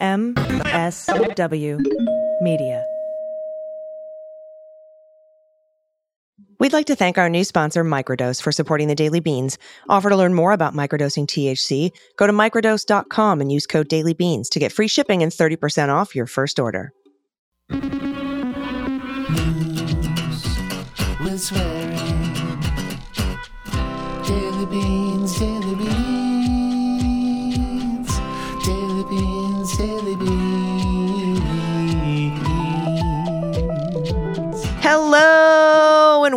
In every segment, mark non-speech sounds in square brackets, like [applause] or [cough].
MSW Media. We'd like to thank our new sponsor, Microdose, for supporting the Daily Beans. Offer to learn more about microdosing THC, go to microdose.com and use code DailyBeans to get free shipping and 30% off your first order. with swearing.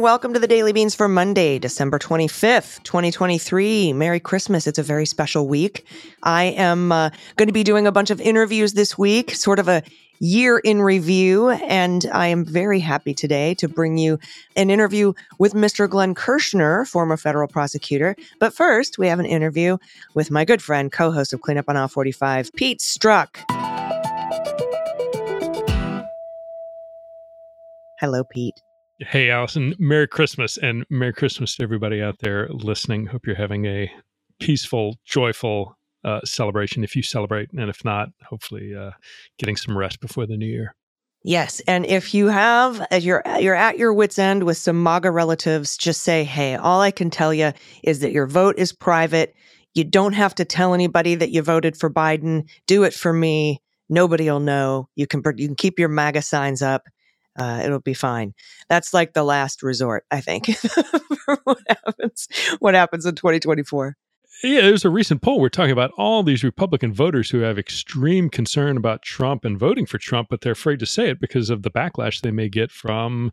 Welcome to the Daily Beans for Monday, December 25th, 2023. Merry Christmas. It's a very special week. I am uh, going to be doing a bunch of interviews this week, sort of a year in review. And I am very happy today to bring you an interview with Mr. Glenn Kirschner, former federal prosecutor. But first, we have an interview with my good friend, co host of Cleanup on Aisle 45, Pete Strzok. Hello, Pete. Hey, Allison. Merry Christmas and Merry Christmas to everybody out there listening. Hope you're having a peaceful, joyful uh, celebration if you celebrate. And if not, hopefully uh, getting some rest before the new year. Yes, and if you have as you're you're at your wits end with some MAGA relatives, just say, "Hey, all I can tell you is that your vote is private. You don't have to tell anybody that you voted for Biden. Do it for me. Nobody'll know. You can you can keep your MAGA signs up. Uh, it'll be fine. That's like the last resort, I think, [laughs] for what happens what happens in 2024. Yeah, there's a recent poll. We're talking about all these Republican voters who have extreme concern about Trump and voting for Trump, but they're afraid to say it because of the backlash they may get from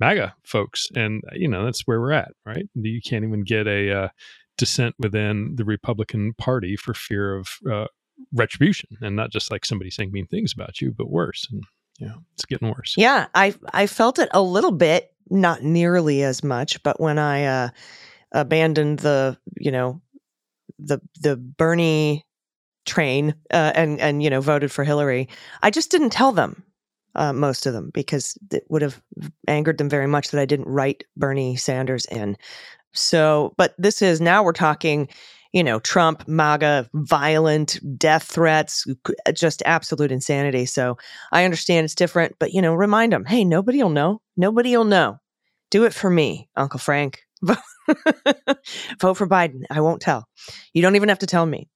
MAGA folks. And, you know, that's where we're at, right? You can't even get a uh, dissent within the Republican Party for fear of uh, retribution and not just like somebody saying mean things about you, but worse. And, know, it's getting worse. Yeah, I I felt it a little bit, not nearly as much, but when I uh, abandoned the, you know, the the Bernie train uh, and and you know voted for Hillary. I just didn't tell them uh, most of them because it would have angered them very much that I didn't write Bernie Sanders in. So, but this is now we're talking, you know, Trump, MAGA, violent death threats, uh, uh, just absolute insanity. So I understand it's different, but you know, remind them, hey, nobody will know. Nobody will know. Do it for me, Uncle Frank. [laughs] Vote for Biden. I won't tell. You don't even have to tell me.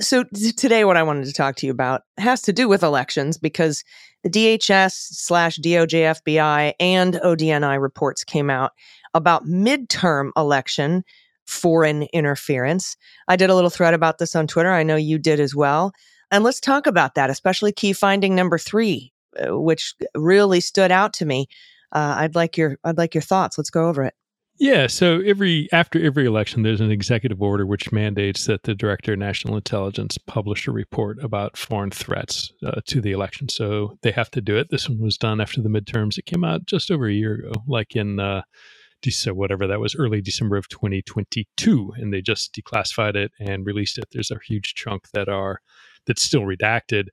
So, t- today, what I wanted to talk to you about has to do with elections because the DHS slash DOJ FBI and ODNI reports came out about midterm election foreign interference. I did a little thread about this on Twitter. I know you did as well. And let's talk about that, especially key finding number three, uh, which really stood out to me. Uh, I'd like your I'd like your thoughts. Let's go over it. Yeah, so every after every election, there's an executive order which mandates that the director of national intelligence publish a report about foreign threats uh, to the election. So they have to do it. This one was done after the midterms. It came out just over a year ago, like in uh, December, whatever that was, early December of 2022, and they just declassified it and released it. There's a huge chunk that are that's still redacted,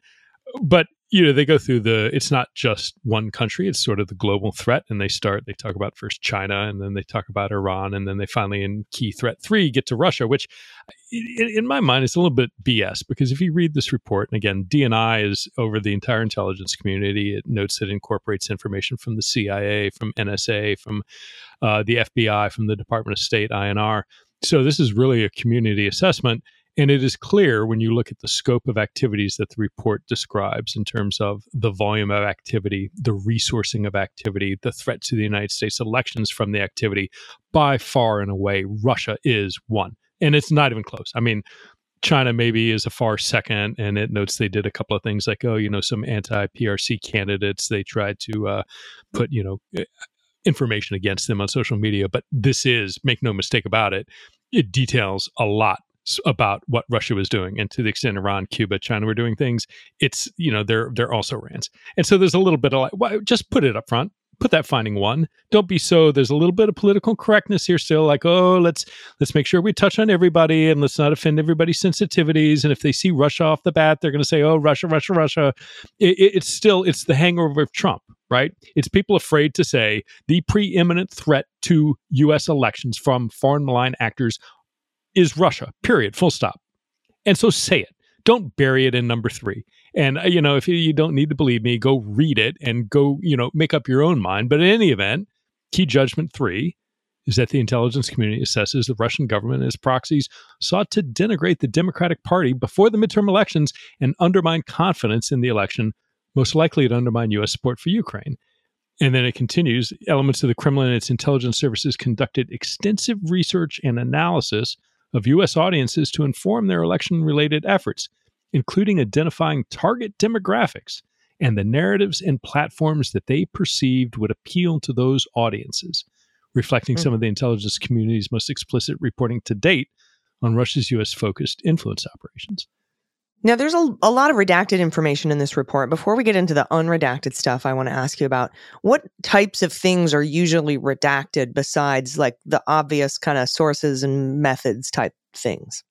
but you know they go through the it's not just one country it's sort of the global threat and they start they talk about first china and then they talk about iran and then they finally in key threat three get to russia which in, my mind is a little bit bs because if you read this report and again dni is over the entire intelligence community it notes that it incorporates information from the cia from nsa from uh, the fbi from the department of state inr so this is really a community assessment and it is clear when you look at the scope of activities that the report describes in terms of the volume of activity, the resourcing of activity, the threat to the United States elections from the activity, by far and away, Russia is one. And it's not even close. I mean, China maybe is a far second, and it notes they did a couple of things like, oh, you know, some anti PRC candidates, they tried to uh, put, you know, eh, information against them on social media. But this is, make no mistake about it, it details a lot about what Russia was doing, and to the extent Iran, Cuba, China were doing things, it's you know they're they're also rans, and so there's a little bit of like, well, just put it up front, put that finding one. Don't be so. There's a little bit of political correctness here still, like oh let's let's make sure we touch on everybody and let's not offend everybody's sensitivities. And if they see Russia off the bat, they're going to say oh Russia, Russia, Russia. It, it, it's still it's the hangover of Trump right? It's people afraid to say the preeminent threat to U.S. elections from foreign malign actors is Russia, period, full stop. And so say it. don't bury it in number three. And, uh, you know, if you, don't need to believe me, go read it and go, you know, make up your own mind. But in any event, key judgment three is that the intelligence community assesses the Russian government and its proxies sought to denigrate the Democratic Party before the midterm elections and undermine confidence in the election, most likely to undermine U.S. support for Ukraine. And then it continues elements of the Kremlin and its intelligence services conducted extensive research and analysis of U.S. audiences to inform their election related efforts, including identifying target demographics and the narratives and platforms that they perceived would appeal to those audiences reflecting mm. some of the intelligence community's most explicit reporting to date on Russia's U.S. focused influence operations. Now, there's a, a lot of redacted information in this report. Before we get into the unredacted stuff, I want to ask you about what types of things are usually redacted besides like the obvious kind of sources and methods type things?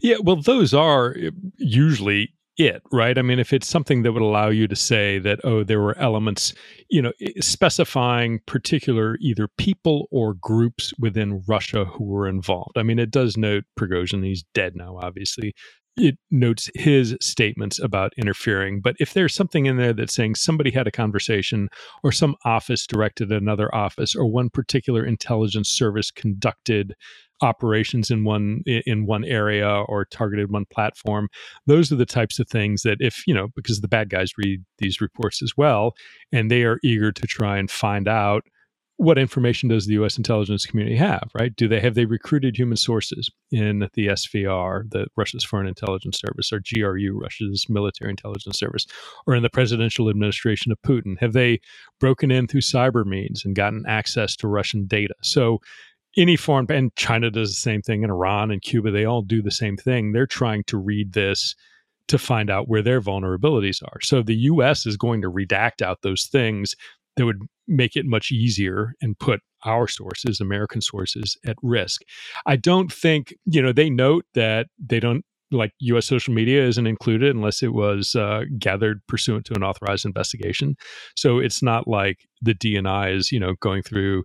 Yeah, well, those are uh, usually it, right? I mean, if it's something that would allow you to say that, oh, there were elements, you know, specifying particular either people or groups within Russia who were involved. I mean, it does note Prigozhin, he's dead now, obviously. It notes his statements about interfering. But if there's something in there that's saying somebody had a conversation or some office directed another office or one particular intelligence service conducted operations in one in one area or targeted one platform those are the types of things that if you know because the bad guys read these reports as well and they are eager to try and find out what information does the US intelligence community have right do they have they recruited human sources in the SVR the Russia's foreign intelligence service or GRU Russia's military intelligence service or in the presidential administration of Putin have they broken in through cyber means and gotten access to Russian data so any foreign and China does the same thing, and Iran and Cuba, they all do the same thing. They're trying to read this to find out where their vulnerabilities are. So the US is going to redact out those things that would make it much easier and put our sources, American sources, at risk. I don't think, you know, they note that they don't like US social media isn't included unless it was uh, gathered pursuant to an authorized investigation. So it's not like the DNI is, you know, going through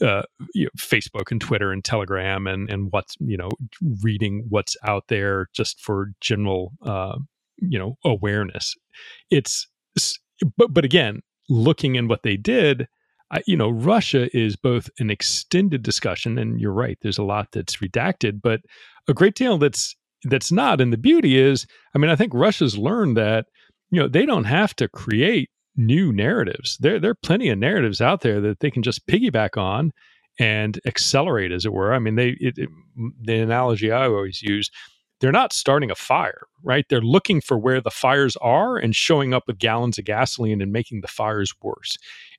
uh, you know, Facebook and Twitter and Telegram and and what's you know reading what's out there just for general uh, you know awareness. It's but but again, looking in what they did, I, you know, Russia is both an extended discussion, and you're right. There's a lot that's redacted, but a great deal that's that's not. And the beauty is, I mean, I think Russia's learned that you know they don't have to create new narratives. There, there are plenty of narratives out there that they can just piggyback on and accelerate, as it were. I mean, they it, it, the analogy I always use. They're not starting a fire, right? They're looking for where the fires are and showing up with gallons of gasoline and making the fires worse.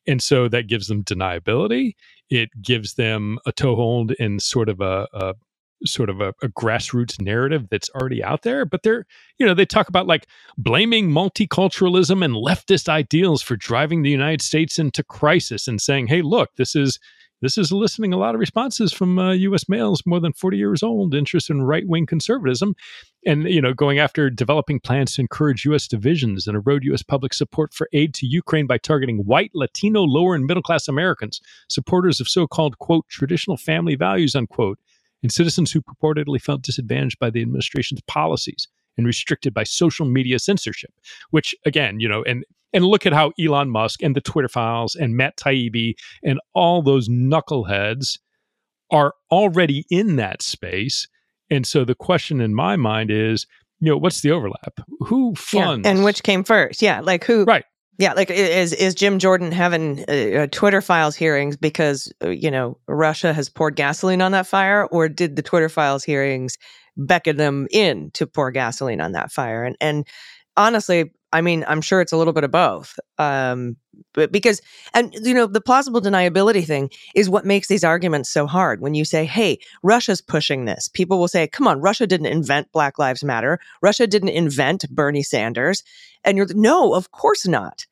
And so that gives them deniability. It gives them a toehold in sort of a, a sort of a, a, grassroots narrative that's already out there but they're you know they talk about like blaming multiculturalism and leftist ideals for driving the united states into crisis and saying hey look this is this is eliciting a lot of responses from uh, U.S. males more than 40 years old interested in right-wing conservatism, and you know, going after developing plans to encourage U.S. divisions and erode U.S. public support for aid to Ukraine by targeting white, Latino, lower and middle-class Americans, supporters of so-called quote traditional family values unquote, and citizens who purportedly felt disadvantaged by the administration's policies and restricted by social media censorship. Which again, you know, and and look at how Elon Musk and the Twitter files and Matt Taibbi and all those knuckleheads are already in that space. And so the question in my mind is, you know, what's the overlap? Who funds yeah, and which came first? Yeah, like who? Right. Yeah, like is is Jim Jordan having uh, uh, Twitter files hearings because uh, you know Russia has poured gasoline on that fire, or did the Twitter files hearings beckon them in to pour gasoline on that fire? And and honestly, I mean, I'm sure it's a little bit of both. Um, but because and you know the plausible deniability thing is what makes these arguments so hard. When you say, "Hey, Russia's pushing this," people will say, "Come on, Russia didn't invent Black Lives Matter. Russia didn't invent Bernie Sanders." And you're no, of course not.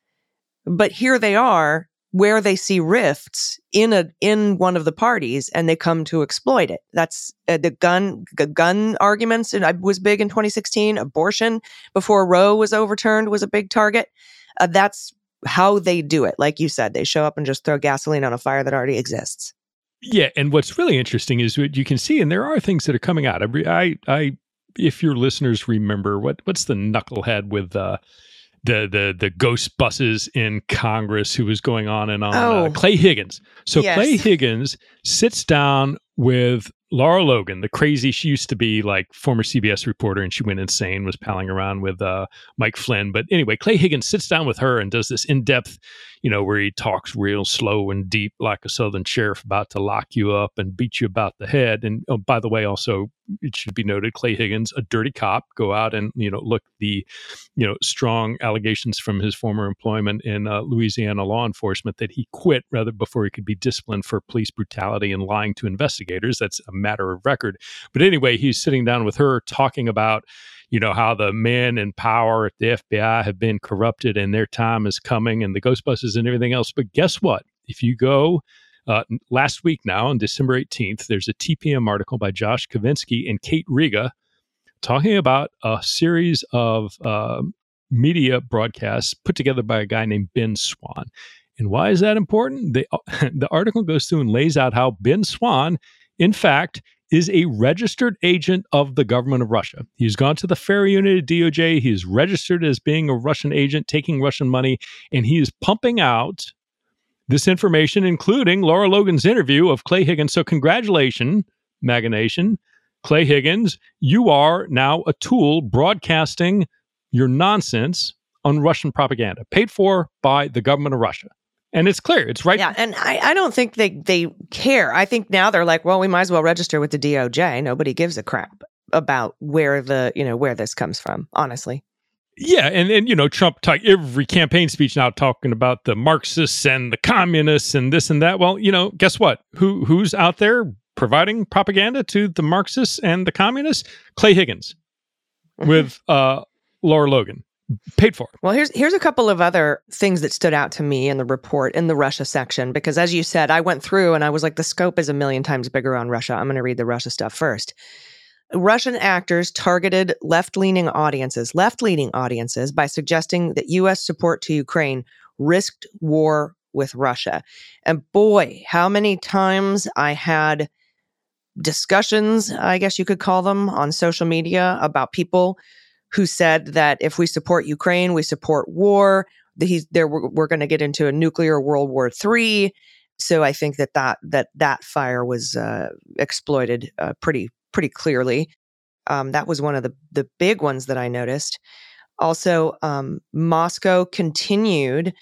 But here they are where they see rifts in a in one of the parties and they come to exploit it. That's uh, the gun g- gun arguments and I was big in 2016 abortion before roe was overturned was a big target. Uh, that's how they do it. Like you said they show up and just throw gasoline on a fire that already exists. Yeah and what's really interesting is what you can see and there are things that are coming out. I i if your listeners remember what what's the knucklehead with uh, the the the ghost buses in Congress who was going on and on. Oh. Uh, Clay Higgins. So Yes. Clay Higgins sits down with Lara Logan, the crazy. She used to be like former CBS reporter, and she went insane, was palling around with uh, Mike Flynn. But anyway, Clay Higgins sits down with her and does this in depth, you know, where he talks real slow and deep, like a Southern sheriff about to lock you up and beat you about the head. And oh, by the way, also it should be noted, Clay Higgins, a dirty cop, go out and you know look the you know strong allegations from his former employment in uh, Louisiana law enforcement that he quit rather before he could be disciplined for police brutality and lying to investigators. That's a matter of record. But anyway, he's sitting down with her talking about you know how the men in power at the FBI have been corrupted and their time is coming and the Ghostbusters and everything else. But guess what? If you go uh, last week now on December 18th, there's a TPM article by Josh Kovensky and Kate Riga talking about a series of uh, media broadcasts put together by a guy named Ben Swann. And why is that important? The, [laughs] the article goes through and lays out how Ben Swann, in fact, is a registered agent of the government of Russia. He's gone to the FARA unit at DOJ. He's registered as being a Russian agent, taking Russian money, and he is pumping out this information, including Lara Logan's interview of Clay Higgins. So, congratulations, MAGA Nation. Clay Higgins, you are now a tool broadcasting your nonsense on Russian propaganda, paid for by the government of Russia. And it's clear, it's right. Yeah, and I, I don't think they they care. I think now they're like, well, we might as well register with the DOJ. Nobody gives a crap about where the you know where this comes from. Honestly, Yeah, and and you know Trump talk every campaign speech now talking about the Marxists and the communists and this and that. Well, you know, guess what? Who who's out there providing propaganda to the Marxists and the communists? Clay Higgins with uh, Lara Logan, paid for. Well, here's here's a couple of other things that stood out to me in the report in the Russia section because as you said, I went through and I was like the scope is a million times bigger on Russia. I'm going to read the Russia stuff first. Russian actors targeted left-leaning audiences, left-leaning audiences by suggesting that US support to Ukraine risked war with Russia. And boy, how many times I had discussions, I guess you could call them, on social media about people who said that if we support Ukraine, we support war. That he's there. We're, we're going to get into a nuclear World War III. So I think that that that that fire was uh, exploited uh, pretty pretty clearly. Um, that was one of the the big ones that I noticed. Also, um, Moscow continued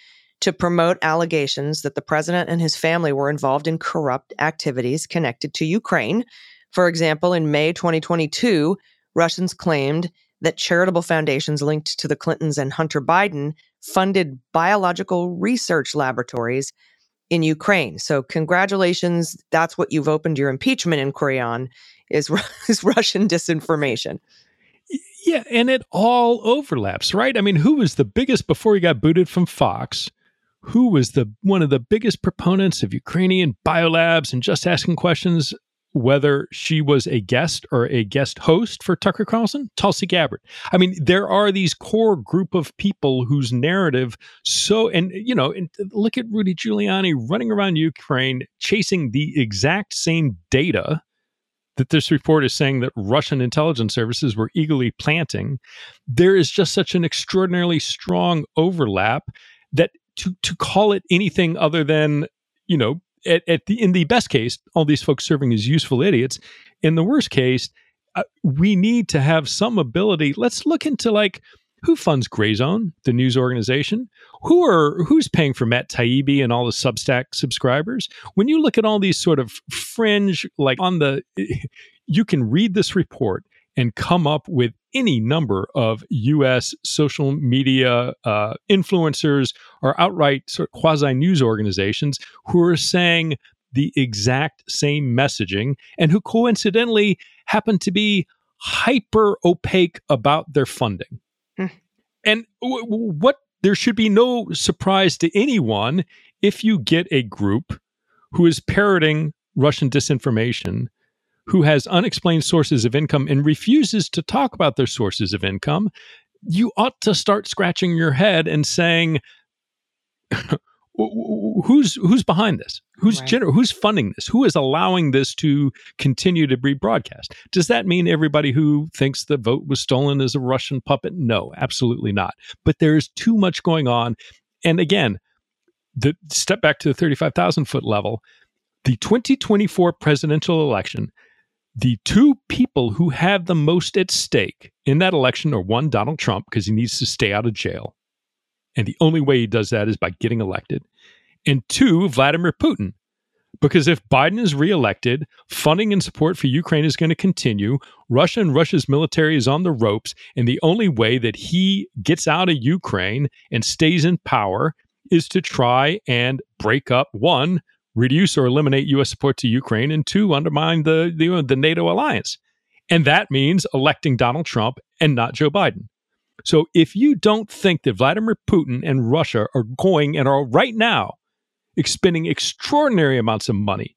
to promote allegations that the president and his family were involved in corrupt activities connected to Ukraine. For example, in May 2022, Russians claimed that charitable foundations linked to the Clintons and Hunter Biden funded biological research laboratories in Ukraine. So, congratulations. That's what you've opened your impeachment inquiry on is, [laughs] is Russian disinformation. Yeah, and it all overlaps, right? I mean, who was the biggest before he got booted from Fox? Who was the one of the biggest proponents of Ukrainian biolabs and just asking questions whether she was a guest or a guest host for Tucker Carlson? Tulsi Gabbard. I mean, there are these core group of people whose narrative so and you know, and look at Rudy Giuliani running around Ukraine chasing the exact same data that this report is saying that Russian intelligence services were eagerly planting, there is just such an extraordinarily strong overlap that to to call it anything other than you know at, at the in the best case all these folks serving as useful idiots in the worst case uh, we need to have some ability let's look into like who funds Gray Zone, the news organization? Who are who's paying for Matt Taibbi and all the Substack subscribers? When you look at all these sort of fringe, like on the, [laughs] you can read this report and come up with any number of U.S. social media uh, influencers or outright sort of quasi news organizations who are saying the exact same messaging and who coincidentally happen to be hyper opaque about their funding. And w- w- what there should be no surprise to anyone if you get a group who is parroting Russian disinformation, who has unexplained sources of income and refuses to talk about their sources of income. You ought to start scratching your head and saying, [laughs] who's who's behind this? Who's Right. gener- who's funding this? Who is allowing this to continue to be broadcast? Does that mean everybody who thinks the vote was stolen is a Russian puppet? No, absolutely not. But there is too much going on. And again, the step back to the 35,000 foot level, the 2024 presidential election, the two people who have the most at stake in that election are one, Donald Trump, because he needs to stay out of jail. And the only way he does that is by getting elected. And two, Vladimir Putin. Because if Biden is reelected, funding and support for Ukraine is going to continue. Russia and Russia's military is on the ropes. And the only way that he gets out of Ukraine and stays in power is to try and break up one, reduce or eliminate U.S. support to Ukraine, and two, undermine the, the, the NATO alliance. And that means electing Donald Trump and not Joe Biden. So if you don't think that Vladimir Putin and Russia are going and are right now expending extraordinary amounts of money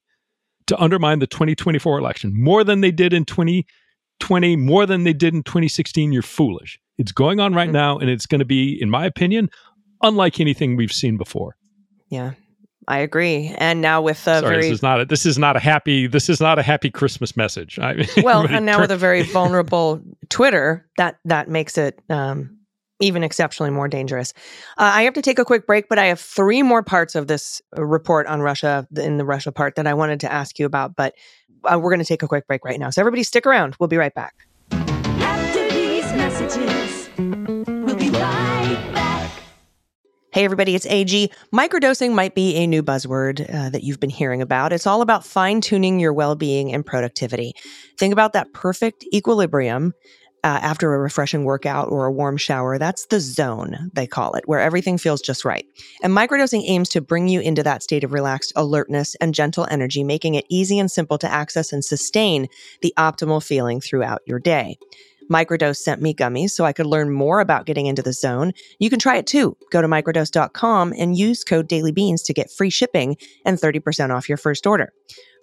to undermine the 2024 election, more than they did in 2020, more than they did in 2016, you're foolish. It's going on right Mhm. now, and it's going to be, in my opinion, unlike anything we've seen before. Yeah, I agree. And now with a Sorry, very this is not a, this is not a happy this is not a happy Christmas message. I, well, [laughs] and now turn- with a very [laughs] vulnerable Twitter, that that makes it um, even exceptionally more dangerous. Uh, I have to take a quick break, but I have three more parts of this uh, report on Russia in the Russia part that I wanted to ask you about. But uh, we're going to take a quick break right now. So everybody, stick around. We'll be right back. Hey, everybody, it's AG. Microdosing might be a new buzzword uh, that you've been hearing about. It's all about fine tuning your well being and productivity. Think about that perfect equilibrium uh, after a refreshing workout or a warm shower. That's the zone, they call it, where everything feels just right. And microdosing aims to bring you into that state of relaxed alertness and gentle energy, making it easy and simple to access and sustain the optimal feeling throughout your day. Microdose sent me gummies so I could learn more about getting into the zone. You can try it too. Go to microdose.com and use code dailybeans to get free shipping and 30% off your first order.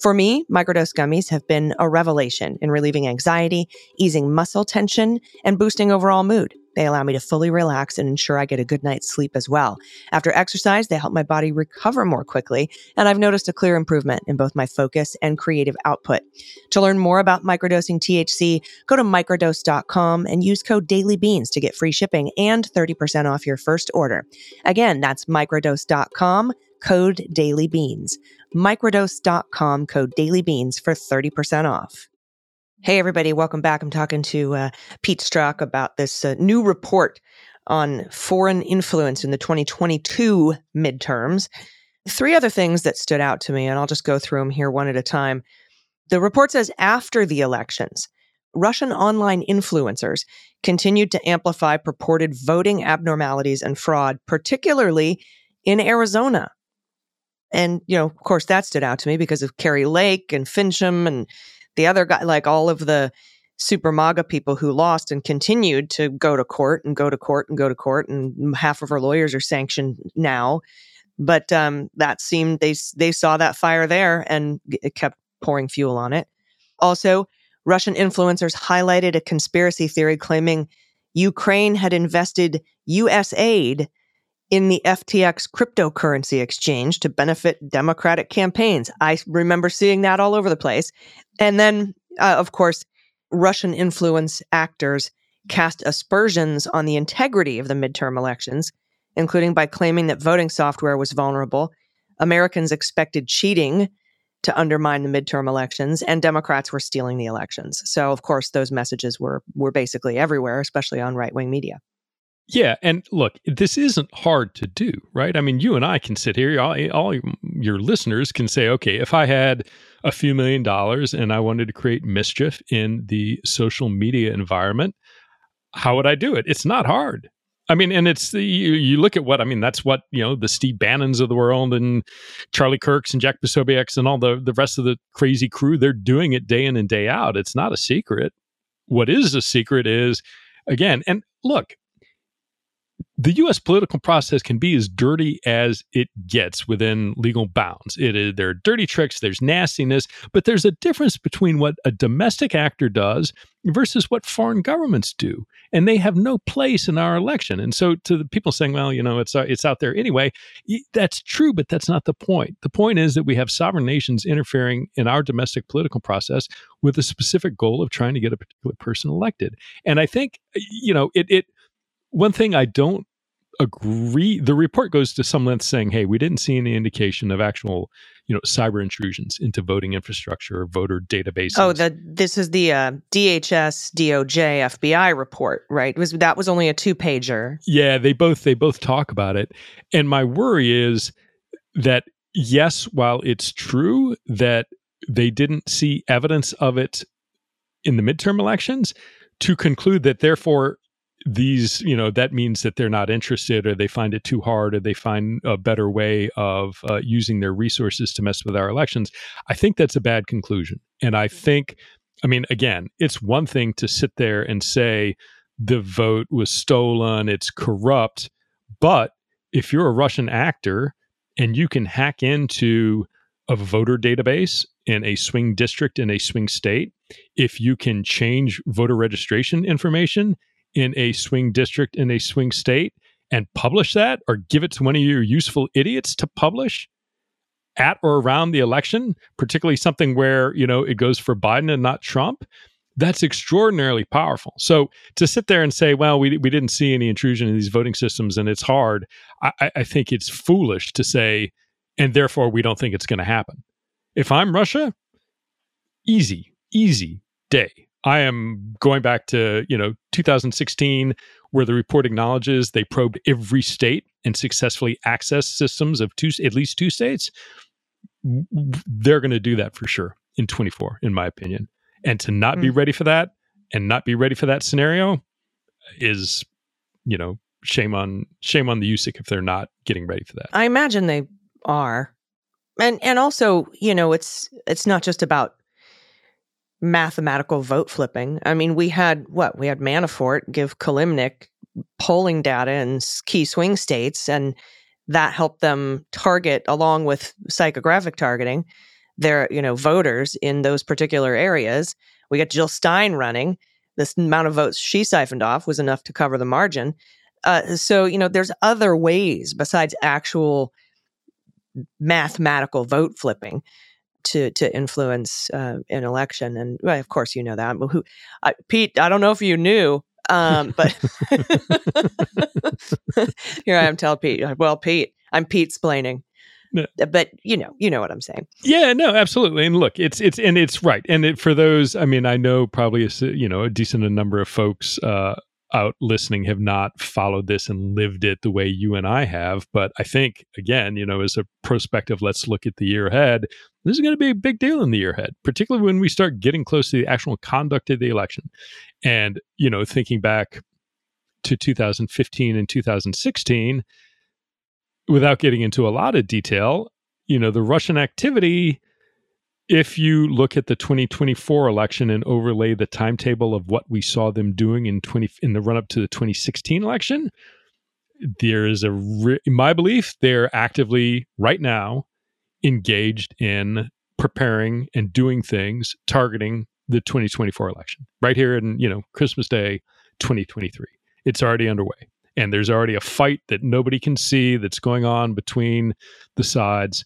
For me, microdose gummies have been a revelation in relieving anxiety, easing muscle tension, and boosting overall mood. They allow me to fully relax and ensure I get a good night's sleep as well. After exercise, they help my body recover more quickly, and I've noticed a clear improvement in both my focus and creative output. To learn more about microdosing THC, go to microdose.com and use code dailybeans to get free shipping and 30% off your first order. Again, that's microdose.com, code dailybeans. Microdose.com, code dailybeans for 30% off. Hey, everybody, welcome back. I'm talking to uh, Pete Strzok about this uh, new report on foreign influence in the 2022 midterms. Three other things that stood out to me, and I'll just go through them here one at a time. The report says after the elections, Russian online influencers continued to amplify purported voting abnormalities and fraud, particularly in Arizona. And, you know, of course, that stood out to me because of Kari Lake and Finchem and the other guy, like all of the super MAGA people who lost and continued to go to court and go to court and go to court. And half of her lawyers are sanctioned now. But um, that seemed, they, they saw that fire there and it kept pouring fuel on it. Also, Russian influencers highlighted a conspiracy theory claiming Ukraine had invested US aid in the FTX cryptocurrency exchange to benefit Democratic campaigns. I remember seeing that all over the place. And then, uh, of course, Russian influence actors cast aspersions on the integrity of the midterm elections, including by claiming that voting software was vulnerable. Americans expected cheating to undermine the midterm elections, and Democrats were stealing the elections. So, of course, those messages were were basically everywhere, especially on right wing media. Yeah, and look, this isn't hard to do, right? I mean, you and I can sit here, all, all your listeners can say, okay, if I had a few million dollars and I wanted to create mischief in the social media environment, how would I do it? It's not hard. I mean, and it's the, you, you look at what I mean. That's what you know the Steve Bannons of the world and Charlie Kirks and Jack Posobiec's and all the the rest of the crazy crew. They're doing it day in and day out. It's not a secret. What is a secret is again, and look, the U.S. political process can be as dirty as it gets within legal bounds. There are dirty tricks, there's nastiness, but there's a difference between what a domestic actor does versus what foreign governments do, and they have no place in our election. And so, to the people saying, "Well, you know, it's uh, it's out there anyway," that's true, but that's not the point. The point is that we have sovereign nations interfering in our domestic political process with a specific goal of trying to get a particular person elected. And I think, you know, it it one thing I don't agree the report goes to some length saying hey we didn't see any indication of actual you know cyber intrusions into voting infrastructure or voter databases Oh, the this is the uh, DHS, DOJ, FBI report, right? It was that was only a two pager? yeah they both they both talk about it and my worry is that yes while it's true that they didn't see evidence of it in the midterm elections to conclude that therefore these you know that means that they're not interested or they find it too hard or they find a better way of uh, using their resources to mess with our elections. I think that's a bad conclusion. And i think i mean again it's one thing to sit there and say the vote was stolen it's corrupt but if you're a russian actor and you can hack into a voter database in a swing district in a swing state if you can change voter registration information in a swing district in a swing state and publish that or give it to one of your useful idiots to publish at or around the election, particularly something where, you know, it goes for Biden and not Trump, that's extraordinarily powerful. So to sit there and say, well, we, we didn't see any intrusion in these voting systems and it's hard, I, I think it's foolish to say, and therefore we don't think it's going to happen. If I'm Russia, easy, easy day. I am going back to, you know, 2016, where the report acknowledges they probed every state and successfully accessed systems of two, at least two states. They're going to do that for sure in 24, in my opinion. And to not be Mm. ready for that and not be ready for that scenario is, you know, shame on shame on the USIC if they're not getting ready for that. I imagine they are, and and also you know it's it's not just about mathematical vote flipping. I mean, we had what we had Manafort give Kilimnik polling data in key swing states, and that helped them target along with psychographic targeting their you know voters in those particular areas. We got Jill Stein running. This amount of votes she siphoned off was enough to cover the margin. Uh, so you know, there's other ways besides actual mathematical vote flipping to to influence uh, an election. And well, of course, you know that. Who, I, Pete? I don't know if you knew, um, but [laughs] here I am telling Pete. Well, Pete, I'm Pete splaining. No. But you know, you know what I'm saying. Yeah, no, absolutely. And look, it's it's and it's right. And it, for those, I mean, I know probably a, you know a decent number of folks uh, out listening have not followed this and lived it the way you and I have. But I think again, you know, as a prospective, let's look at the year ahead. This is going to be a big deal in the year ahead, particularly when we start getting close to the actual conduct of the election. And you know, thinking back to 2015 and 2016 without getting into a lot of detail, you know, the Russian activity, if you look at the 2024 election and overlay the timetable of what we saw them doing in 20 in the run up to the 2016 election, there is a re- in my belief they're actively right now engaged in preparing and doing things targeting the 2024 election right here in you know Christmas Day 2023. It's already underway and there's already a fight that nobody can see that's going on between the sides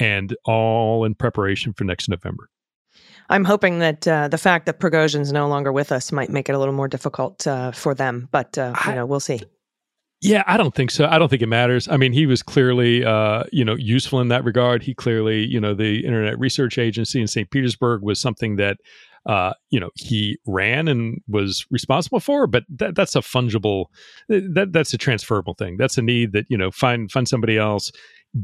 and all in preparation for next November. I'm hoping that uh, the fact that Prigozhin's no longer with us might make it a little more difficult uh, for them. But uh, you know, we'll see. Yeah, I don't think so. I don't think it matters. I mean, he was clearly, uh, you know, useful in that regard. He clearly, you know, the Internet Research Agency in St. Petersburg was something that, uh, you know, he ran and was responsible for. But that, that's a fungible, that that's a transferable thing. That's a need that you know, find find somebody else,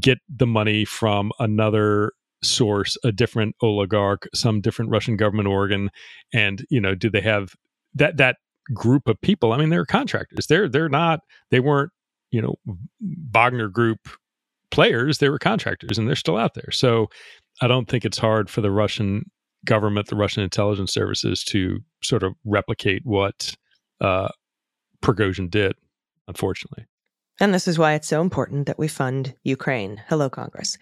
get the money from another source, a different oligarch, some different Russian government organ, and you know, do they have that that group of people? I mean, they're contractors. They're they're not they weren't you know Wagner Group players. They were contractors, and they're still out there. So I don't think it's hard for the Russian government, the Russian intelligence services, to sort of replicate what uh, Prigozhin did. unfortunately. And this is why it's so important that we fund Ukraine. Hello, Congress.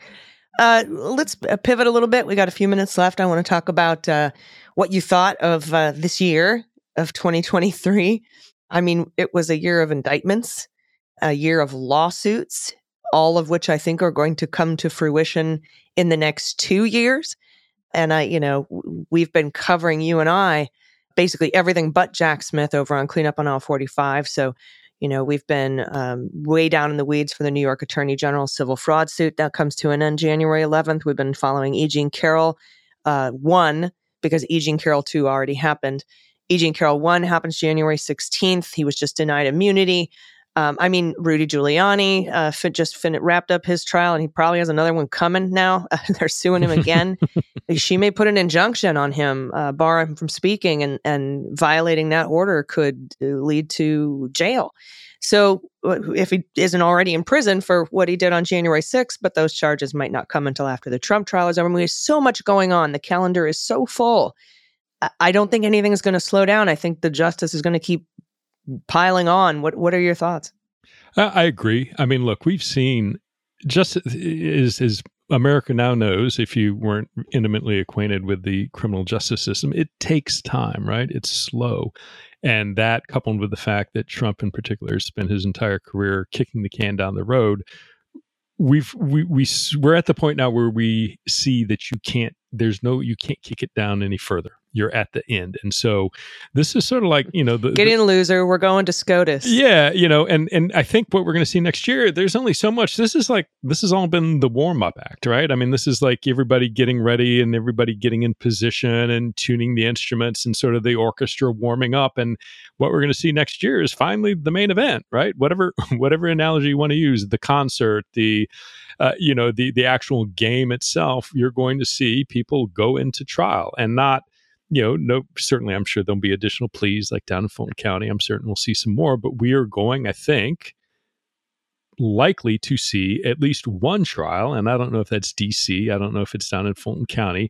Uh, let's uh, pivot a little bit. We got a few minutes left. I want to talk about uh, what you thought of uh, this year of 2023. I mean, it was a year of indictments, a year of lawsuits, all of which I think are going to come to fruition in the next two years. And I, you know, we've been covering you and I basically everything but Jack Smith over on Cleanup on Aisle 45. So, you know, we've been um, way down in the weeds for the New York Attorney General civil fraud suit that comes to an end January 11th. We've been following E. Jean Carroll uh, one because E. Jean Carroll two already happened. E. Jean Carroll one happens January 16th. He was just denied immunity. Um, I mean, Rudy Giuliani uh, fin- just fin- wrapped up his trial, and he probably has another one coming now. [laughs] They're suing him again. [laughs] she may put an injunction on him, uh, bar him from speaking, and and violating that order could uh, lead to jail. So uh, if he isn't already in prison for what he did on January 6th, but those charges might not come until after the Trump trial is over. I mean, there's so much going on. The calendar is so full. I- don't think anything is going to slow down. I think the justice is going to keep piling on. What What are your thoughts? I, agree. I mean, look, we've seen just uh, as as America now knows, if you weren't intimately acquainted with the criminal justice system, it takes time, right? It's slow. And that coupled with the fact that Trump in particular spent his entire career kicking the can down the road, we've we, we we're at the point now where we see that you can't there's no you can't kick it down any further. You're at the end. And so this is sort of like, you know, the, Get the- loser. We're going to SCOTUS. yeah, you know, and and I think what we're going to see next year, there's only so much. This is like this has all been the warm up act, right? I mean, this is like everybody getting ready and everybody getting in position and tuning the instruments and sort of the orchestra warming up. And what we're going to see next year is finally the main event, right? Whatever [laughs] whatever analogy you want to use, the concert, the uh, you know, the the actual game itself. You're going to see people go into trial and not you know, no, certainly I'm sure there'll be additional pleas like down in Fulton County. I'm certain we'll see some more, but we are going, I think, likely to see at least one trial. And I don't know if that's DC, I don't know if it's down in Fulton County,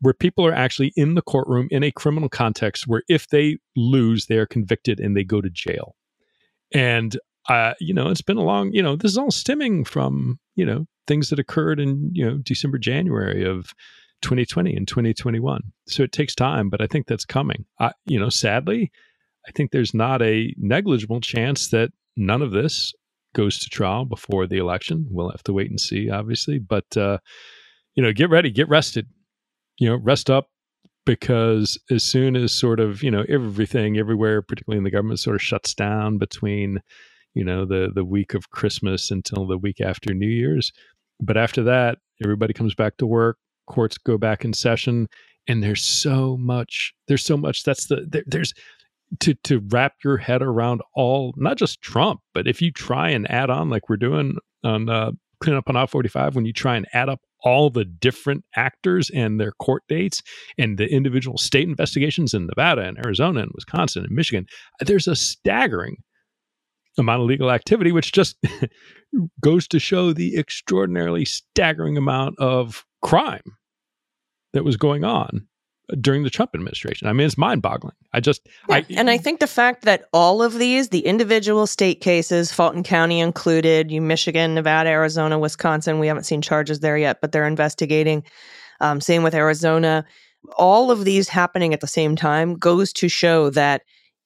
where people are actually in the courtroom in a criminal context where if they lose, they are convicted and they go to jail. And, uh, you know, it's been a long, you know, this is all stemming from, you know, things that occurred in, you know, December, January of 2020 and 2021. So it takes time, but I think that's coming. I, you know, sadly, I think there's not a negligible chance that none of this goes to trial before the election. We'll have to wait and see, obviously. But uh, you know, get ready, get rested. You know, rest up because as soon as sort of you know everything everywhere, particularly in the government, sort of shuts down between you know the the week of Christmas until the week after New Year's. But after that, everybody comes back to work courts go back in session and there's so much there's so much that's the there, there's to to wrap your head around all not just trump but if you try and add on like we're doing on uh clean up on aisle 45 when you try and add up all the different actors and their court dates and the individual state investigations in nevada and arizona and wisconsin and michigan there's a staggering amount of legal activity which just [laughs] goes to show the extraordinarily staggering amount of crime that was going on during the Trump administration. I mean, it's mind boggling. I just, I, and I think the fact that all of these, the individual state cases, Fulton County included, you Michigan, Nevada, Arizona, Wisconsin, we haven't seen charges there yet, but they're investigating. Um, same with Arizona. All of these happening at the same time goes to show that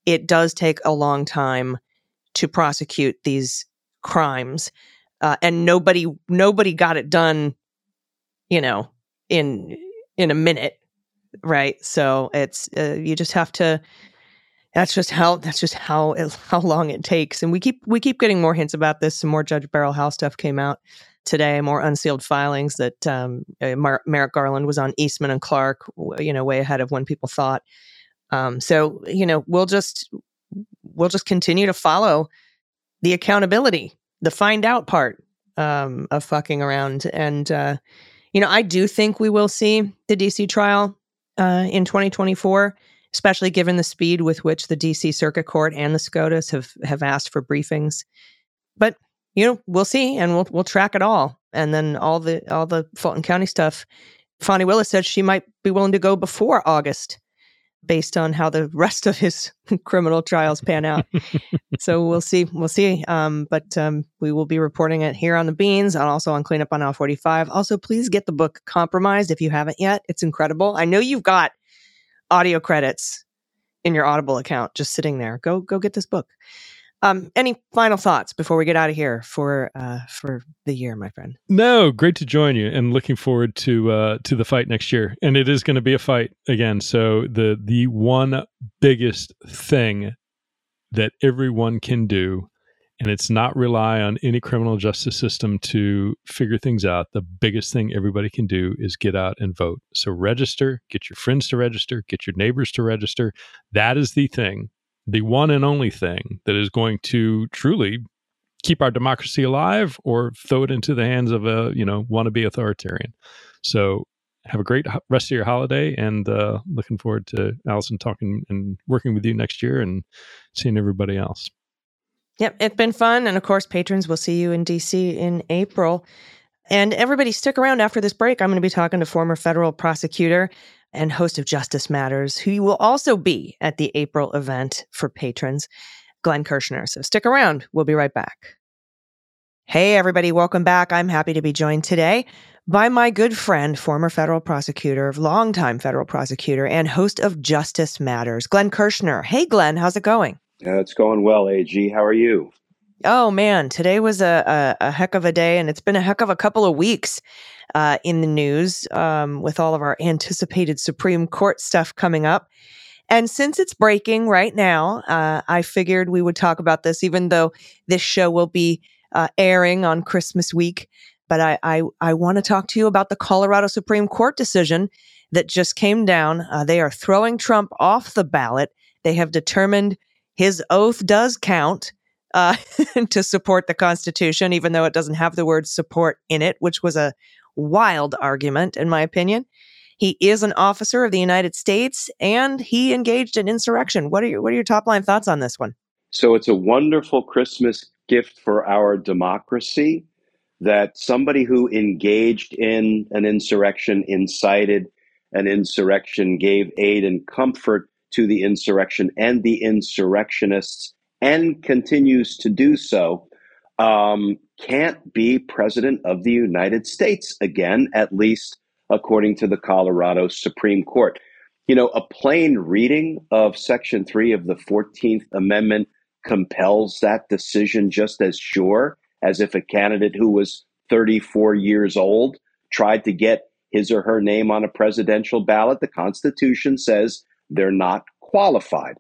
it does take a long time to prosecute these crimes, uh, and nobody nobody got it done, you know, in in a minute right? So it's uh, you just have to that's just how that's just how it, [laughs] how long it takes. And we keep we keep getting more hints about this. Some more judge beryl howell stuff came out today more unsealed filings that um, uh, merrick garland was on eastman and clark you know way ahead of when people thought. Um, so you know we'll just we'll just continue to follow the accountability the find out part um, of fucking around. And uh, you know, I do think we will see the DC trial uh, in 2024, especially given the speed with which the DC Circuit Court and the SCOTUS have have asked for briefings. But you know, we'll see, and we'll we'll track it all, and then all the all the Fulton County stuff. Fani Willis said she might be willing to go before August, based on how the rest of his [laughs] criminal trials pan out. so we'll see. We'll see. Um, but um, we will be reporting it here on the Beans and also on Cleanup on Aisle 45. Also, please get the book Compromised if you haven't yet. It's incredible. I know you've got audio credits in your Audible account just sitting there. Go go get this book. Um, any final thoughts before we get out of here for uh, for the year, my friend? No, great to join you, and looking forward to uh, to the fight next year. And it is going to be a fight again. So the the one biggest thing that everyone can do, and it's not rely on any criminal justice system to figure things out. The biggest thing everybody can do is get out and vote. So register, get your friends to register, get your neighbors to register. That is the thing the one and only thing that is going to truly keep our democracy alive or throw it into the hands of a you know wannabe authoritarian so have a great rest of your holiday and uh, looking forward to allison talking and working with you next year and seeing everybody else Yep, it's been fun. And of course, patrons, will see you in DC in April. And everybody, stick around after this break. I'm going to be talking to former federal prosecutor and host of Justice Matters, who will also be at the April event for patrons, Glenn Kirschner. So stick around. We'll be right back. Hey, everybody, welcome back. I'm happy to be joined today by my good friend, former federal prosecutor, of longtime federal prosecutor, and host of Justice Matters, Glenn Kirschner. Hey, Glenn, how's it going? Uh, it's going well, AG. How are you? Oh man, today was a, a, a heck of a day, and it's been a heck of a couple of weeks uh, in the news um, with all of our anticipated Supreme Court stuff coming up. And since it's breaking right now, uh, I figured we would talk about this, even though this show will be uh, airing on Christmas week. But I, I, I want to talk to you about the Colorado Supreme Court decision that just came down. Uh, they are throwing Trump off the ballot. They have determined his oath does count uh, [laughs] to support the Constitution, even though it doesn't have the word support in it, which was a wild argument, in my opinion. He is an officer of the United States and he engaged in insurrection. What are your, what are your top line thoughts on this one? So it's a wonderful Christmas gift for our democracy that somebody who engaged in an insurrection, incited an insurrection, gave aid and comfort to the insurrection and the insurrectionists, and continues to do so, um, can't be president of the United States again, at least according to the Colorado Supreme Court. You know, a plain reading of Section 3 of the 14th Amendment compels that decision just as sure as if a candidate who was 34 years old tried to get his or her name on a presidential ballot. The Constitution says they're not qualified,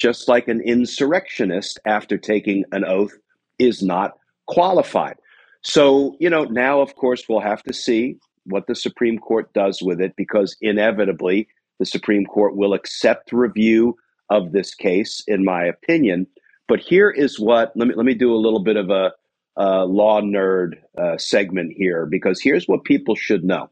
just like an insurrectionist after taking an oath is not qualified. So, you know, now, of course, we'll have to see what the Supreme Court does with it because inevitably the Supreme Court will accept review of this case, in my opinion. But here is what let me let me do a little bit of a, uh law nerd uh, segment here because here's what people should know.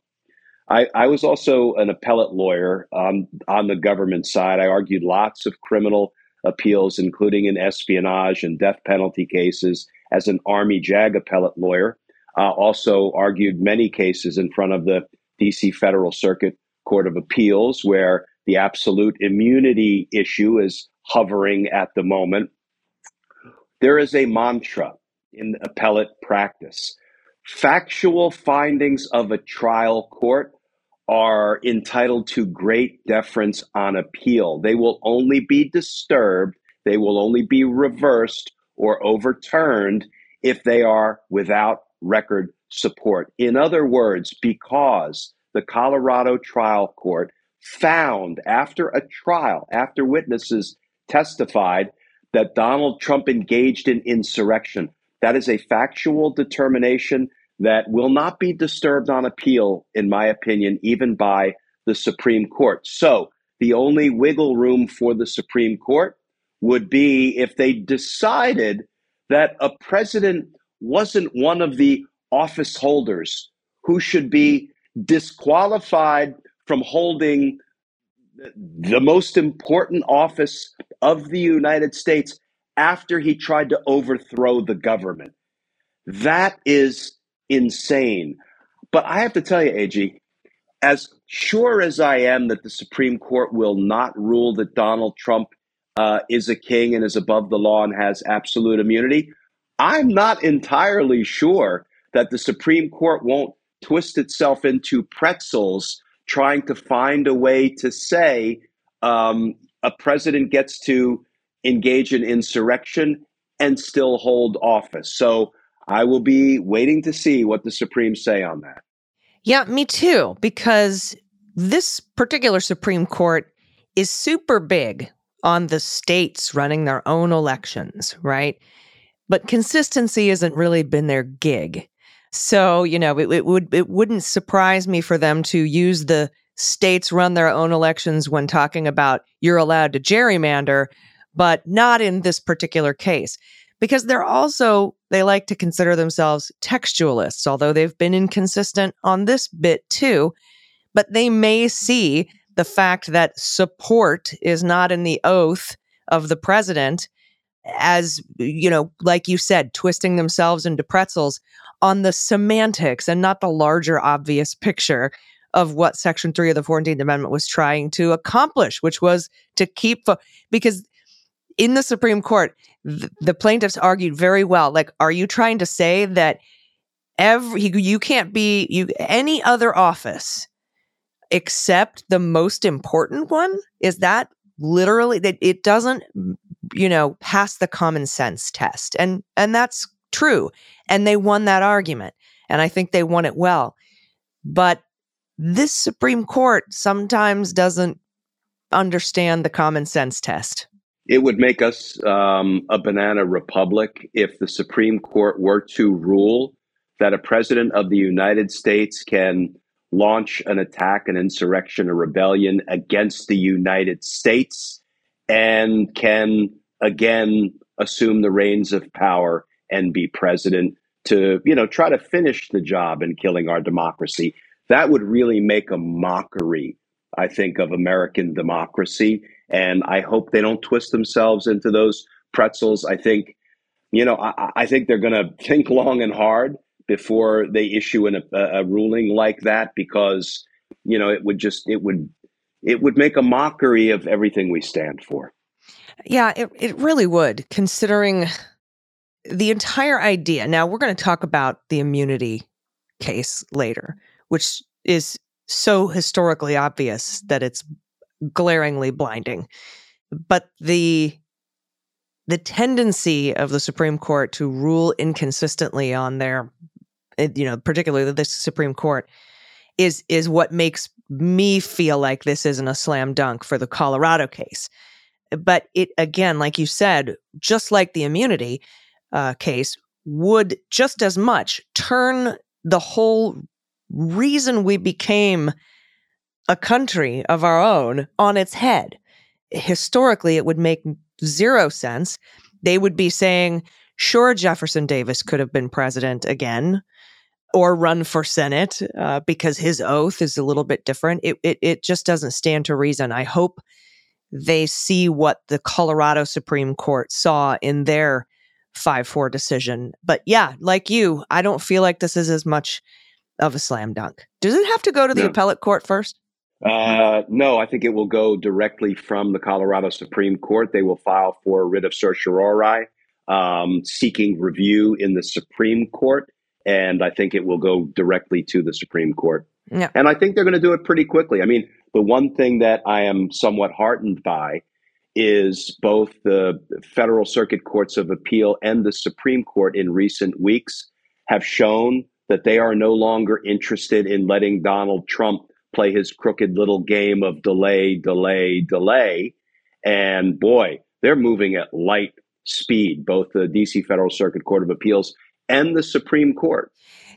I, I was also an appellate lawyer on on the government side. I argued lots of criminal appeals, including in espionage and death penalty cases, as an Army JAG appellate lawyer. Uh, also argued many cases in front of the DC Federal Circuit Court of Appeals, where the absolute immunity issue is hovering at the moment. There is a mantra in appellate practice. Factual findings of a trial court are entitled to great deference on appeal. They will only be disturbed, they will only be reversed or overturned if they are without record support. In other words, because the Colorado trial court found after a trial, after witnesses testified that Donald Trump engaged in insurrection. That is a factual determination that will not be disturbed on appeal, in my opinion, even by the Supreme Court. So the only wiggle room for the Supreme Court would be if they decided that a president wasn't one of the office holders who should be disqualified from holding the most important office of the United States after he tried to overthrow the government. That is insane. But I have to tell you, AG, as sure as I am that the Supreme Court will not rule that Donald Trump uh, is a king and is above the law and has absolute immunity, I'm not entirely sure that the Supreme Court won't twist itself into pretzels trying to find a way to say um, a president gets to engage in insurrection and still hold office. So I will be waiting to see what the Supreme say on that. Yeah, me too, because this particular Supreme Court is super big on the states running their own elections, right? But consistency hasn't really been their gig. So, you know, it, it would it wouldn't surprise me for them to use the states run their own elections when talking about you're allowed to gerrymander, but not in this particular case. Because they're also, they like to consider themselves textualists, although they've been inconsistent on this bit too. But they may see the fact that support is not in the oath of the president as, you know, like you said, twisting themselves into pretzels on the semantics and not the larger obvious picture of what Section 3 of the 14th Amendment was trying to accomplish, which was to keep, fo- because in the Supreme Court, th- the plaintiffs argued very well. Like, are you trying to say that every, you- can't be, you, any other office except the most important one? Is that literally that it doesn't, you know, pass the common sense test? And, and that's true. And they won that argument. And I think they won it well. But this Supreme Court sometimes doesn't understand the common sense test. It would make us um, a banana republic if the Supreme Court were to rule that a president of the United States can launch an attack, an insurrection, a rebellion against the United States and can again assume the reins of power and be president to, you know, try to finish the job in killing our democracy. That would really make a mockery, I think, of American democracy. And I hope they don't twist themselves into those pretzels. I think, you know, I, I think they're going [laughs] to think long and hard before they issue an, a, a ruling like that because, you know, it would just, it would, it would make a mockery of everything we stand for. Yeah, it, it really would, considering the entire idea. Now, we're going to talk about the immunity case later, which is so historically obvious that it's glaringly blinding. But the the tendency of the Supreme Court to rule inconsistently on their you know, particularly this Supreme Court is is what makes me feel like this isn't a slam dunk for the Colorado case. But it again, like you said, just like the immunity uh, case, would just as much turn the whole reason we became a country of our own on its head. Historically, it would make zero sense. They would be saying, sure, Jefferson Davis could have been president again or run for Senate uh, because his oath is a little bit different. It, it, it just doesn't stand to reason. I hope they see what the Colorado Supreme Court saw in their 5 4 decision. But yeah, like you, I don't feel like this is as much of a slam dunk. Does it have to go to the No. appellate court first? Uh, no, I think it will go directly from the Colorado Supreme Court. They will file for a writ of certiorari, um, seeking review in the Supreme Court, and I think it will go directly to the Supreme Court. Yeah. And I think they're going to do it pretty quickly. I mean, the one thing that I am somewhat heartened by is both the federal circuit courts of appeal and the Supreme Court in recent weeks have shown that they are no longer interested in letting Donald Trump play his crooked little game of delay, delay, delay. And boy, they're moving at light speed, both the DC Federal Circuit Court of Appeals and the Supreme Court.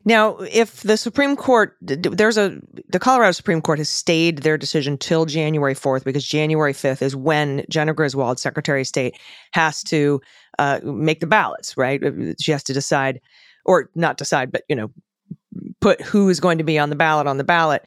Now, if the Supreme Court, there's a, the Colorado Supreme Court has stayed their decision till January 4th because January 5th is when Jena Griswold, Secretary of State, has to uh, make the ballots, right? She has to decide, or not decide, but, you know, put who is going to be on the ballot on the ballot.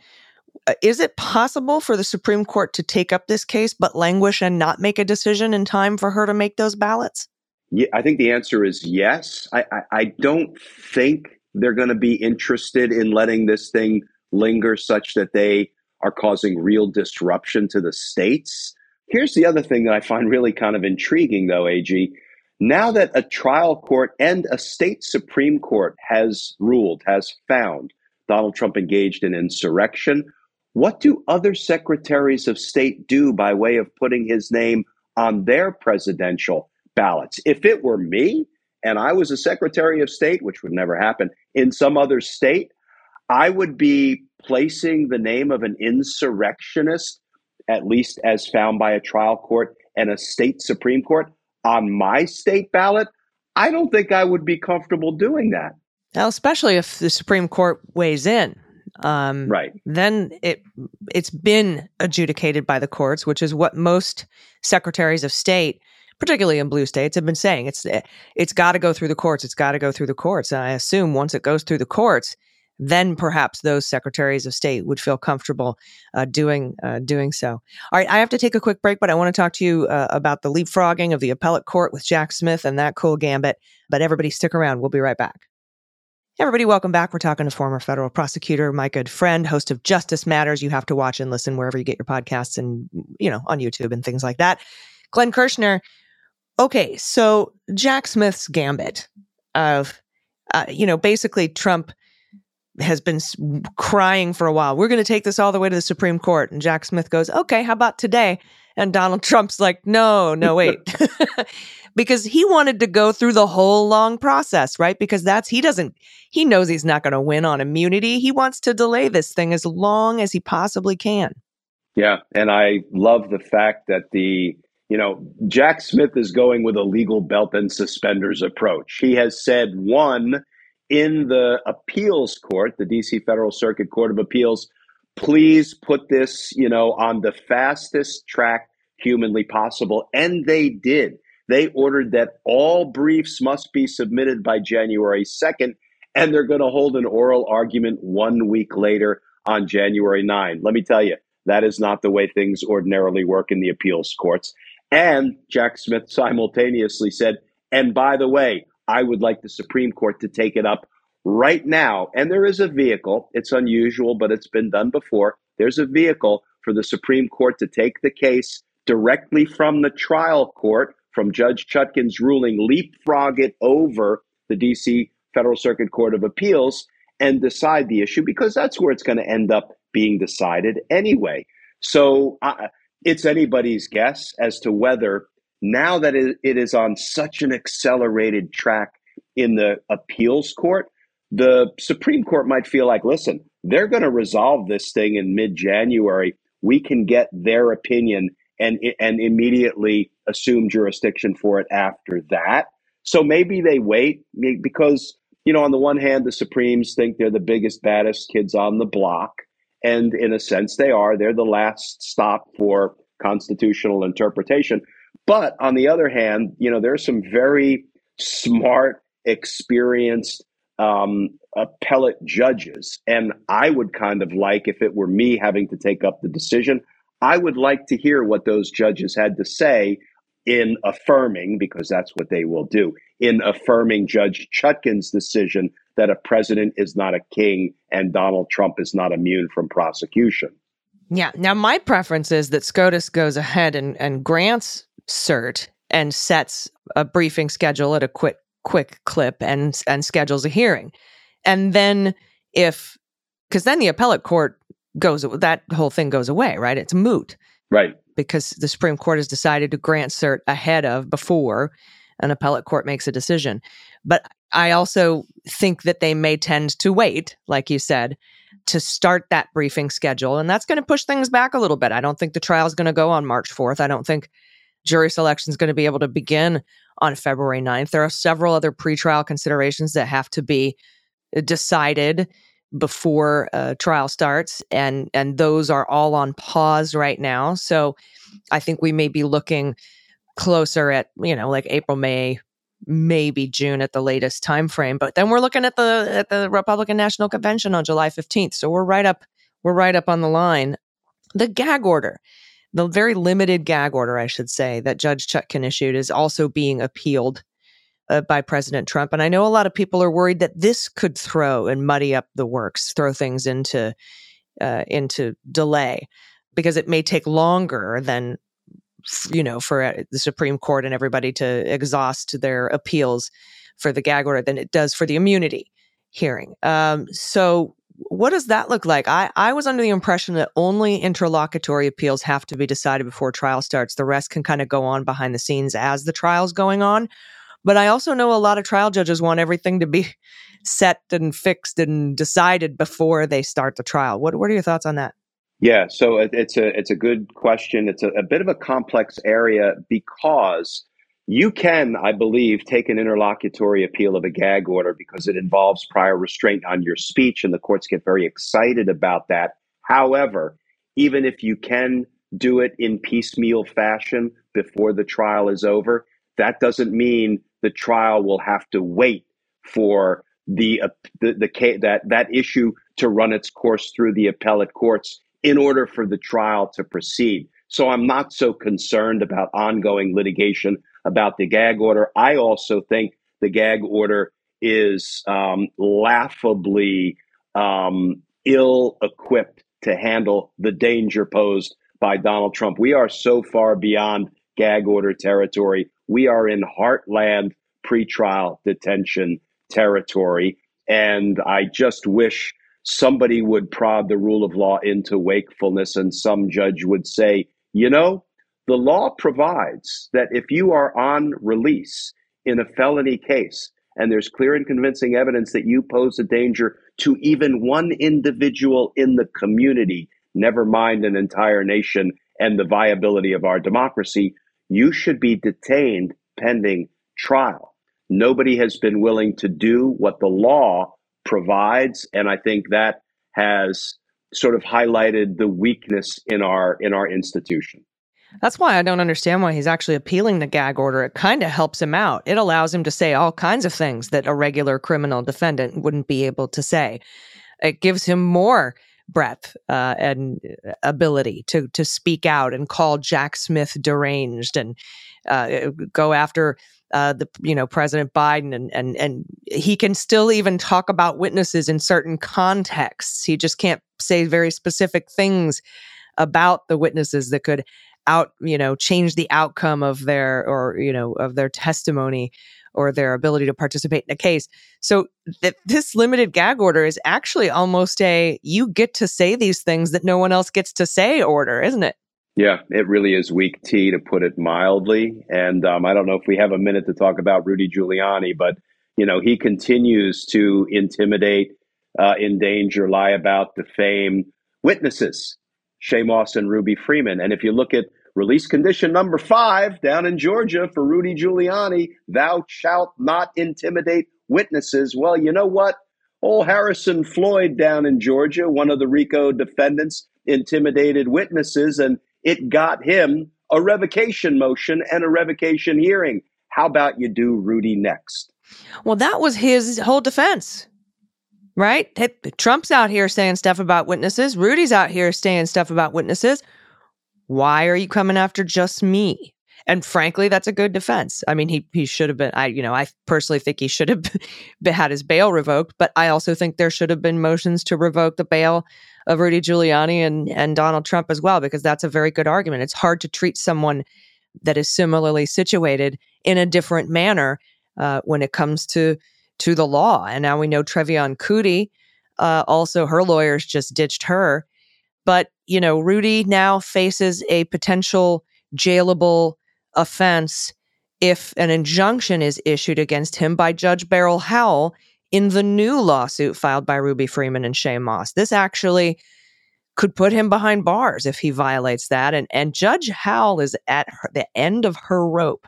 Uh, Is it possible for the Supreme Court to take up this case but languish and not make a decision in time for her to make those ballots? Yeah, I think the answer is yes. I, I, I don't think they're going to be interested in letting this thing linger such that they are causing real disruption to the states. Here's the other thing that I find really kind of intriguing, though, AG. Now that a trial court and a state Supreme Court has ruled, has found Donald Trump engaged in insurrection, what do other secretaries of state do by way of putting his name on their presidential ballots? If it were me and I was a secretary of state, which would never happen, in some other state, I would be placing the name of an insurrectionist, at least as found by a trial court and a state Supreme Court, on my state ballot. I don't think I would be comfortable doing that. Now, especially if the Supreme Court weighs in. Um, Right. then it it's been adjudicated by the courts, which is what most secretaries of state, particularly in blue states, have been saying. It's it's got to go through the courts. It's got to go through the courts. And I assume once it goes through the courts, then perhaps those secretaries of state would feel comfortable uh, doing uh, doing so. All right, I have to take a quick break, but I want to talk to you uh, about the leapfrogging of the appellate court with Jack Smith and that cool gambit. But everybody, stick around. We'll be right back. Everybody, welcome back. We're talking to former federal prosecutor, my good friend, host of Justice Matters. You have to watch and listen wherever you get your podcasts and, you know, on YouTube and things like that. Glenn Kirschner. Okay, so Jack Smith's gambit of, uh, you know, basically Trump has been crying for a while. We're going to take this all the way to the Supreme Court. And Jack Smith goes, okay, how about today? And Donald [laughs] Trump's like, no, no, [laughs] wait. [laughs] because he wanted to go through the whole long process, right? Because that's, he doesn't, he knows he's not going to win on immunity. He wants to delay this thing as long as he possibly can. Yeah, and I love the fact that the you know Jack Smith is going with a legal belt and suspenders approach. He has said one in the appeals court, the DC Federal Circuit Court of Appeals, please put this, you know, on the fastest track humanly possible and they did. They ordered that all briefs must be submitted by January 2nd and they're going to hold an oral argument 1 week later on January 9. Let me tell you, that is not the way things ordinarily work in the appeals courts. And Jack Smith simultaneously said, and by the way, I would like the Supreme Court to take it up right now. And there is a vehicle. It's unusual, but it's been done before. There's a vehicle for the Supreme Court to take the case directly from the trial court, from Judge Chutkan's ruling, leapfrog it over the DC Federal Circuit Court of Appeals and decide the issue because that's where it's going to end up being decided anyway. So uh, it's anybody's guess as to whether now that it, is on such an accelerated track in the appeals court, the Supreme Court might feel like, listen, they're going to resolve this thing in mid January. We can get their opinion and, and immediately assume jurisdiction for it after that. So maybe they wait because, you know, on the one hand, the Supremes think they're the biggest, baddest kids on the block. And in a sense, they are. They're the last stop for constitutional interpretation. But on the other hand, you know, there are some very smart, experienced um, appellate judges. And I would kind of like, if it were me having to take up the decision, I would like to hear what those judges had to say in affirming, because that's what they will do, in affirming Judge Chutkan's decision that a president is not a king and Donald Trump is not immune from prosecution. Yeah. Now, my preference is that SCOTUS goes ahead and, and grants cert and sets a briefing schedule at a quick quick clip and and schedules a hearing. And then if because then the appellate court goes that whole thing goes away, right? It's moot Right. because the Supreme Court has decided to grant cert ahead of before an appellate court makes a decision. But I also think that they may tend to wait, like you said, to start that briefing schedule. And that's going to push things back a little bit. I don't think the trial is going to go on March 4th. I don't think jury selection is going to be able to begin on February 9th. There are several other pretrial considerations that have to be decided before uh, trial starts and and those are all on pause right now so i think we may be looking closer at you know like april may maybe june at the latest time frame but then we're looking at the at the republican national convention on july 15th so we're right up we're right up on the line the gag order the very limited gag order i should say that judge chutkan issued is also being appealed uh, by President Trump. And I know a lot of people are worried that this could throw and muddy up the works, throw things into uh, into delay because it may take longer than you know for uh, the Supreme Court and everybody to exhaust their appeals for the gag order than it does for the immunity hearing. Um, so what does that look like? I, I was under the impression that only interlocutory appeals have to be decided before trial starts. The rest can kind of go on behind the scenes as the trial's going on. But I also know a lot of trial judges want everything to be [laughs] set and fixed and decided before they start the trial. What what are your thoughts on that? Yeah, so it, it's a it's a good question. It's a, a bit of a complex area because you can, I believe, take an interlocutory appeal of a gag order because it involves prior restraint on your speech, and the courts get very excited about that. However, even if you can do it in piecemeal fashion before the trial is over, that doesn't mean the trial will have to wait for the uh, the, the that that issue to run its course through the appellate courts in order for the trial to proceed. So I'm not so concerned about ongoing litigation about the gag order. I also think the gag order is um, laughably um, ill equipped to handle the danger posed by Donald Trump. We are so far beyond gag order territory. We are in heartland pretrial detention territory. And I just wish somebody would prod the rule of law into wakefulness and some judge would say, you know, the law provides that if you are on release in a felony case and there's clear and convincing evidence that you pose a danger to even one individual in the community, never mind an entire nation and the viability of our democracy, you should be detained pending trial. Nobody has been willing to do what the law provides, and I think that has sort of highlighted the weakness in our in our institution. That's why I don't understand why he's actually appealing the gag order. It kind of helps him out. It allows him to say all kinds of things that a regular criminal defendant wouldn't be able to say. It gives him more breadth uh, and ability to to speak out and call Jack Smith deranged and uh, go after uh, the you know President Biden and and and he can still even talk about witnesses in certain contexts. He just can't say very specific things about the witnesses that could out you know change the outcome of their or you know of their testimony or their ability to participate in a case so th- this limited gag order is actually almost a you get to say these things that no one else gets to say order isn't it Yeah, it really is weak tea to put it mildly. And um, I don't know if we have a minute to talk about Rudy Giuliani, but you know he continues to intimidate, uh, endanger, lie about, defame witnesses, Shaye Moss and Ruby Freeman. And if you look at release condition number five down in Georgia for Rudy Giuliani, thou shalt not intimidate witnesses. Well, you know what? Old Harrison Floyd down in Georgia, one of the RICO defendants, intimidated witnesses, and it got him a revocation motion and a revocation hearing. How about you do Rudy next? well that was his whole defense right? Trump's out here saying stuff about witnesses. Rudy's out here saying stuff about witnesses. Why are you coming after just me? And frankly that's a good defense. I mean he he should have been i you know i personally think he should have [laughs] had his bail revoked but i also think there should have been motions to revoke the bail of rudy giuliani and and donald trump as well because that's a very good argument. It's hard to treat someone that is similarly situated in a different manner uh, when it comes to to the law. And now we know trevian kutti uh, also her lawyers just ditched her. But, you know, Rudy now faces a potential jailable offense if an injunction is issued against him by Judge Beryl Howell in the new lawsuit filed by Ruby Freeman and Shaye Moss. This actually could put him behind bars if he violates that. And, and Judge Howell is at her, the end of her rope.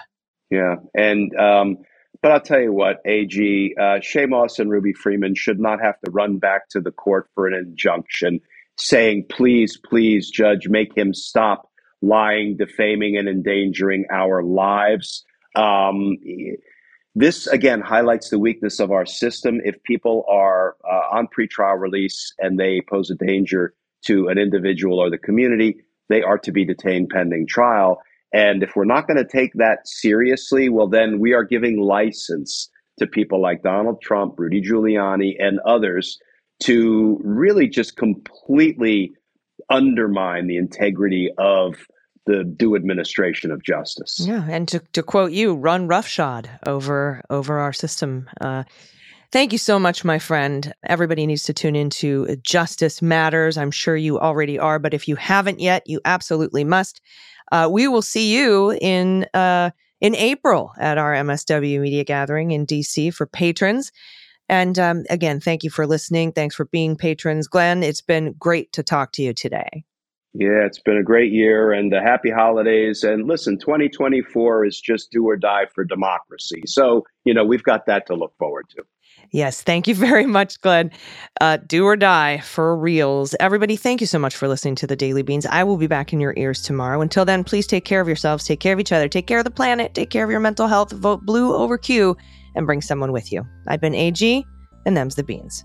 Yeah, and um, but I'll tell you what, AG uh, Shaye Moss and Ruby Freeman should not have to run back to the court for an injunction, saying, "Please, please, judge, make him stop lying, defaming, and endangering our lives." Um, this again highlights the weakness of our system. If people are uh, on pretrial release and they pose a danger to an individual or the community, they are to be detained pending trial. And if we're not going to take that seriously, well, then we are giving license to people like Donald Trump, Rudy Giuliani, and others to really just completely undermine the integrity of the due administration of justice. Yeah, and to, to quote you, run roughshod over over our system. Uh, thank you so much, my friend. Everybody needs to tune into Justice Matters. I'm sure you already are, but if you haven't yet, you absolutely must. Uh, we will see you in uh, in April at our MSW Media Gathering in DC for patrons. And um, again, thank you for listening. Thanks for being patrons, Glenn. It's been great to talk to you today. Yeah, it's been a great year and uh, happy holidays. And listen, 2024 is just do or die for democracy. So, you know, we've got that to look forward to. Yes, thank you [laughs] very much, Glenn. Uh, do or die for reals. Everybody, thank you so much for listening to the Daily Beans. I will be back in your ears tomorrow. Until then, please take care of yourselves, take care of each other, take care of the planet, take care of your mental health, vote blue over Q, and bring someone with you. I've been AG, and them's the beans.